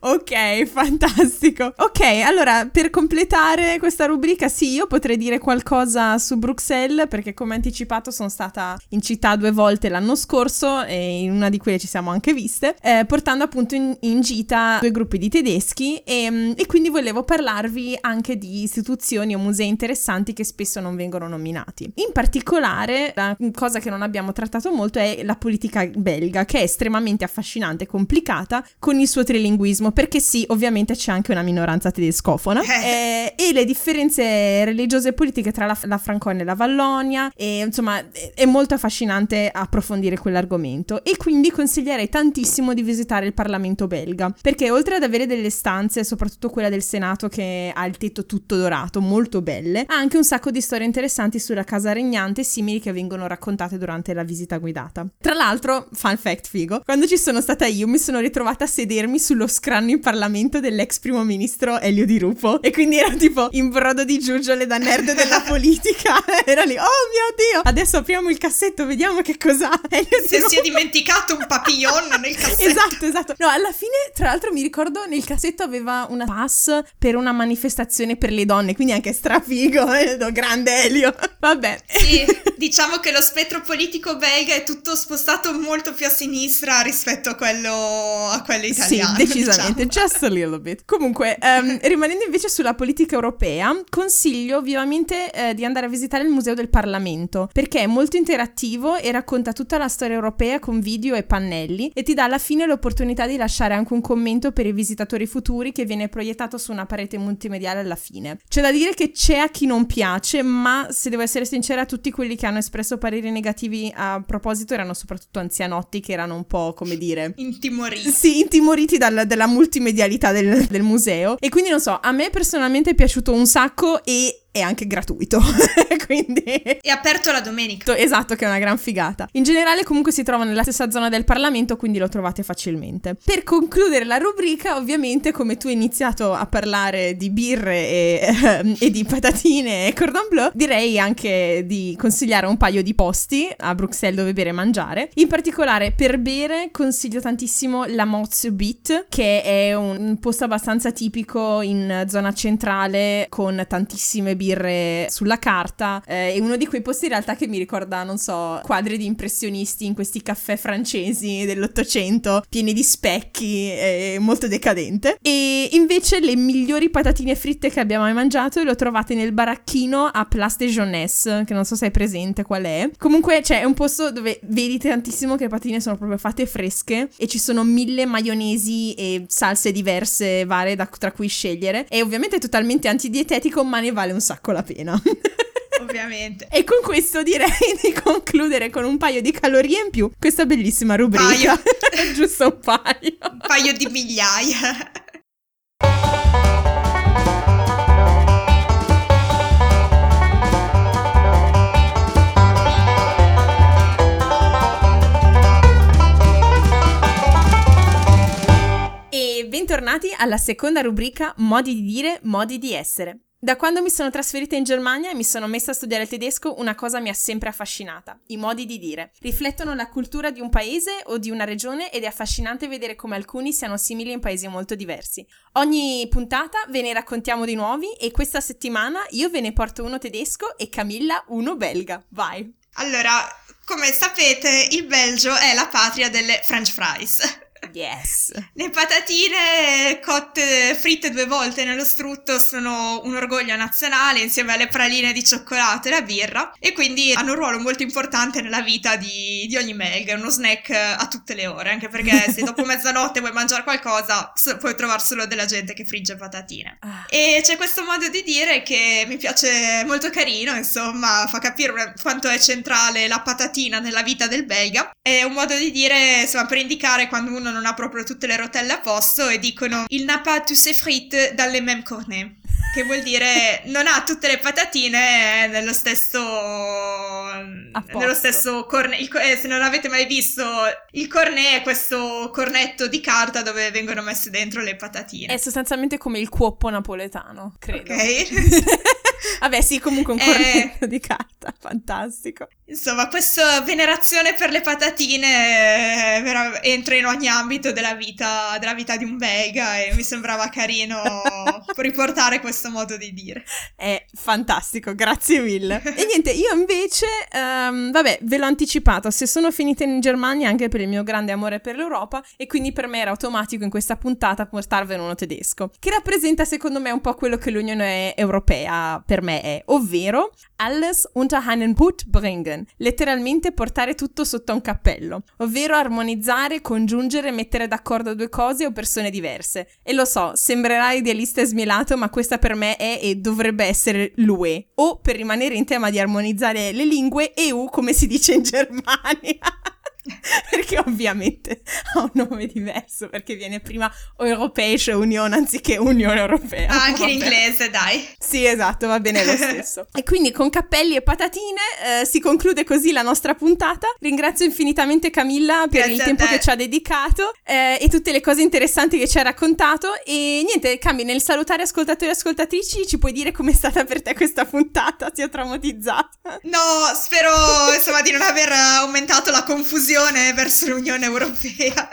Ok, fantastico. Ok, allora per completare questa rubrica, sì, io potrei dire qualcosa su Bruxelles perché come anticipato sono stata in città due volte l'anno scorso e in una di quelle ci siamo anche viste, eh, portando appunto in, in, gita due gruppi di tedeschi e, mm, e, quindi volevo parlarvi anche di istituzioni o musei interessanti che spesso non vengono nominati. In particolare, la cosa che non abbiamo trattato molto è la politica belga, che è estremamente affascinante e complicata con il suo trilinguismo perché sì, ovviamente c'è anche una minoranza tedescofona eh. eh, e le differenze religiose e politiche tra la, la Franconia e la Vallonia e insomma è molto affascinante approfondire quell'argomento e quindi consiglierei tantissimo di visitare il Parlamento belga perché oltre ad avere delle stanze, soprattutto quella del Senato che ha il tetto tutto dorato, molto belle, ha anche un sacco di storie interessanti sulla casa regnante simili che vengono raccontate durante la visita guidata. Tra l'altro, fun fact figo, quando ci sono stata io mi sono ritrovata a sedermi sullo scranno anno in Parlamento dell'ex primo ministro Elio Di Rupo e quindi ero tipo in brodo di giuggiole da nerd della politica. Era lì, oh mio Dio, adesso apriamo il cassetto, vediamo che cos'ha. Elio Se si è dimenticato un papillon nel cassetto. Esatto, esatto. No, alla fine, tra l'altro mi ricordo nel cassetto aveva una pass per una manifestazione per le donne, quindi anche strafigo, eh? grande Elio. Vabbè. Sì, diciamo che lo spettro politico belga è tutto spostato molto più a sinistra rispetto a quello, a quello italiano. Sì, decisamente. Diciamo leggermente, just a little bit. Comunque, um, rimanendo invece sulla politica europea, consiglio vivamente eh, di andare a visitare il Museo del Parlamento, perché è molto interattivo e racconta tutta la storia europea con video e pannelli e ti dà alla fine l'opportunità di lasciare anche un commento per i visitatori futuri che viene proiettato su una parete multimediale alla fine. C'è da dire che c'è a chi non piace, ma se devo essere sincera, tutti quelli che hanno espresso pareri negativi a proposito erano soprattutto anzianotti che erano un po', come dire... Intimoriti. Sì, intimoriti dal, dalla multimedialità del, del museo. E quindi non so, a me personalmente è piaciuto un sacco e è anche gratuito. Quindi è aperto la domenica. Esatto, che è una gran figata. In generale comunque si trova nella stessa zona del Parlamento, quindi lo trovate facilmente. Per concludere la rubrica, ovviamente, come tu hai iniziato a parlare di birre e, e di patatine e cordon bleu, direi anche di consigliare un paio di posti a Bruxelles dove bere e mangiare. In particolare per bere consiglio tantissimo la Mozio Beat, che è un posto abbastanza tipico in zona centrale con tantissime birre birre sulla carta. Eh, è uno di quei posti in realtà che mi ricorda, non so, quadri di impressionisti in questi caffè francesi dell'Ottocento, pieni di specchi, eh, molto decadente. E invece le migliori patatine fritte che abbiamo mai mangiato le ho trovate nel baracchino a Place de Jeunesse, che non so se è presente qual è. Comunque cioè, un posto dove vedi tantissimo che le patatine sono proprio fatte fresche e ci sono mille maionesi e salse diverse, varie da, tra cui scegliere. E ovviamente è totalmente antidietetico, ma ne vale un sacco sacco la pena. Ovviamente. E con questo direi di concludere con un paio di calorie in più questa bellissima rubrica. Giusto un paio. Un paio di migliaia. E bentornati alla seconda rubrica Modi di dire, modi di essere. Da quando mi sono trasferita in Germania e mi sono messa a studiare il tedesco, una cosa mi ha sempre affascinata, i modi di dire. Riflettono la cultura di un paese o di una regione ed è affascinante vedere come alcuni siano simili in paesi molto diversi. Ogni puntata ve ne raccontiamo di nuovi e questa settimana io ve ne porto uno tedesco e Camilla uno belga. Vai! Allora, come sapete, il Belgio è la patria delle French fries. Yes. Le patatine cotte fritte due volte nello strutto sono un orgoglio nazionale insieme alle praline di cioccolato e la birra e quindi hanno un ruolo molto importante nella vita di, di ogni melga, è uno snack a tutte le ore, anche perché se dopo mezzanotte vuoi mangiare qualcosa puoi trovare solo della gente che frigge patatine. Ah. E c'è questo modo di dire che mi piace molto carino, insomma, fa capire quanto è centrale la patatina nella vita del belga. È un modo di dire, insomma, per indicare quando uno non ha proprio tutte le rotelle a posto e dicono il n'a pas tous ses frites dans les mêmes cornets che vuol dire non ha tutte le patatine nello stesso nello stesso cornetto eh, se non avete mai visto il cornet è questo cornetto di carta dove vengono messe dentro le patatine. È sostanzialmente come il cuoppo napoletano credo. Ok. Vabbè, sì, comunque un eh, cornetto eh, di carta, fantastico. Insomma, questa venerazione per le patatine eh, entra in ogni ambito della vita, della vita di un belga e mi sembrava carino riportare questo modo di dire. È fantastico, grazie mille. e niente, io invece, um, vabbè, ve l'ho anticipato, se sono finita in Germania anche per il mio grande amore per l'Europa e quindi per me era automatico in questa puntata portarvene uno tedesco, che rappresenta secondo me un po' quello che l'Unione Europea per me è, ovvero alles unter einen Hut bringen, letteralmente portare tutto sotto un cappello, ovvero armonizzare, congiungere, mettere d'accordo due cose o persone diverse. E lo so, sembrerà idealista e smielato, ma questa per me è e dovrebbe essere l'UE, o per rimanere in tema di armonizzare le lingue, EU come si dice in Germania. perché ovviamente ha un nome diverso, perché viene prima Europäische Union anziché Unione Europea. Ah, anche in inglese, dai. Sì, esatto, va bene lo stesso. e quindi con cappelli e patatine eh, si conclude così la nostra puntata. Ringrazio infinitamente Camilla per Grazie il tempo che ci ha dedicato eh, e tutte le cose interessanti che ci ha raccontato. E niente, Cambi, nel salutare ascoltatori e ascoltatrici, ci puoi dire com'è stata per te questa puntata? Ti ha traumatizzata? No, spero insomma di non aver aumentato la confusione verso l'Unione Europea.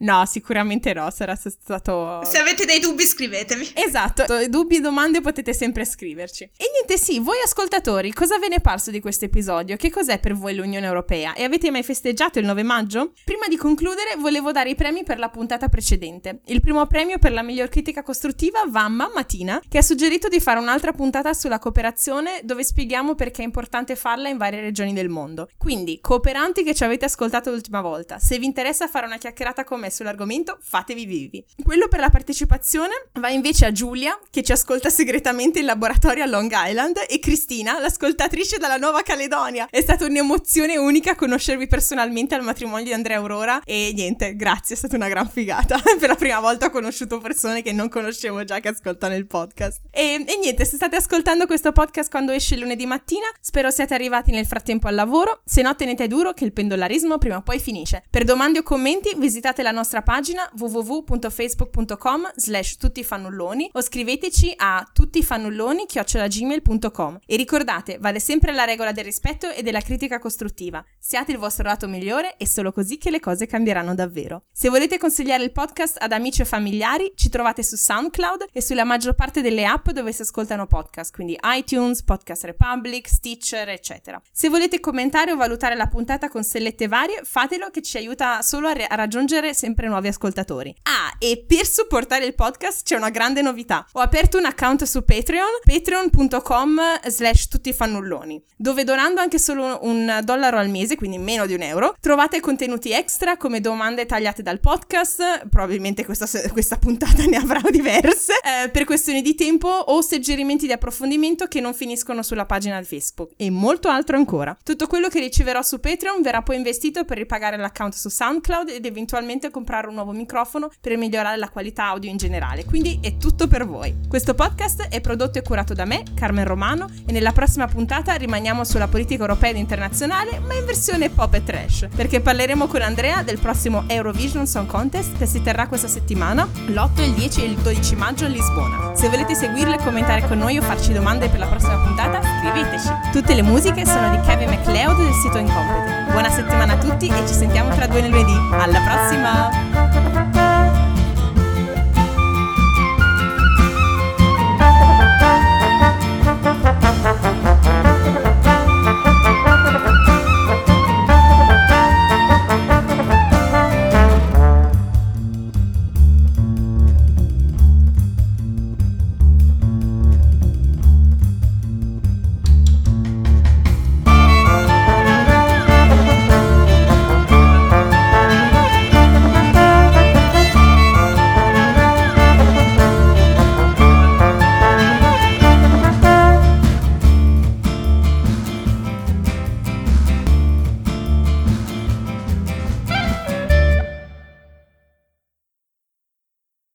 No, sicuramente no, sarà stato... Se avete dei dubbi scrivetemi. Esatto, dubbi, domande potete sempre scriverci. E niente, sì, voi ascoltatori, cosa ve ne è parso di questo episodio? Che cos'è per voi l'Unione Europea? E avete mai festeggiato il 9 maggio? Prima di concludere, volevo dare i premi per la puntata precedente. Il primo premio per la miglior critica costruttiva va a Mamma Tina, che ha suggerito di fare un'altra puntata sulla cooperazione dove spieghiamo perché è importante farla in varie regioni del mondo. Quindi, cooperanti che ci avete ascoltato l'ultima volta, se vi interessa fare una chiacchierata con me sull'argomento, fatevi vivi. Quello per la partecipazione va invece a Giulia, che ci ascolta segretamente in laboratorio a Long Island, e Cristina, l'ascoltatrice dalla Nuova Caledonia. È stata un'emozione unica conoscervi personalmente al matrimonio di Andrea Aurora e niente, grazie, è stata una gran figata. per la prima volta ho conosciuto persone che non conoscevo già che ascoltano il podcast. E, e niente, se state ascoltando questo podcast quando esce lunedì mattina, spero siate arrivati nel frattempo al lavoro, se no tenete duro che il pendolarismo prima o poi finisce. Per domande o commenti visitate la nostra pagina www.facebook.com slash tuttifannulloni o scriveteci a tuttifannulloni chiocciolagmail.com e ricordate, vale sempre la regola del rispetto e della critica costruttiva. Siate il vostro lato migliore e solo così che le cose cambieranno davvero. Se volete consigliare il podcast ad amici o familiari, ci trovate su SoundCloud e sulla maggior parte delle app dove si ascoltano podcast, quindi iTunes, Podcast Republic, Stitcher, eccetera. Se volete commentare o valutare la puntata con stellette varie, fatelo che ci aiuta solo a, re- a raggiungere sempre nuovi ascoltatori. Ah, e per supportare il podcast c'è una grande novità. Ho aperto un account su Patreon, patreon.com slash tuttifannulloni, dove donando anche solo un dollaro al mese, quindi meno di un euro, trovate contenuti extra come domande tagliate dal podcast, probabilmente questa, questa puntata ne avrà diverse, eh, per questioni di tempo o suggerimenti di approfondimento che non finiscono sulla pagina di Facebook e molto altro ancora. Tutto quello che riceverò su Patreon verrà poi investito per ripagare l'account su SoundCloud ed eventualmente comprare un nuovo microfono per migliorare la qualità audio in generale. Quindi è tutto per voi. Questo podcast è prodotto e curato da me, Carmen Romano, e nella prossima puntata rimaniamo sulla politica europea ed internazionale, ma in versione pop e trash, perché parleremo con Andrea del prossimo Eurovision Song Contest che si terrà questa settimana, l'8, il 10 e il 12 maggio a Lisbona. Se volete seguirle, commentare con noi o farci domande per la prossima puntata, scriveteci. Tutte le musiche sono di Kevin MacLeod del sito Incompetech. Buona settimana a tutti e ci sentiamo tra due lunedì. Alla prossima! Thank you.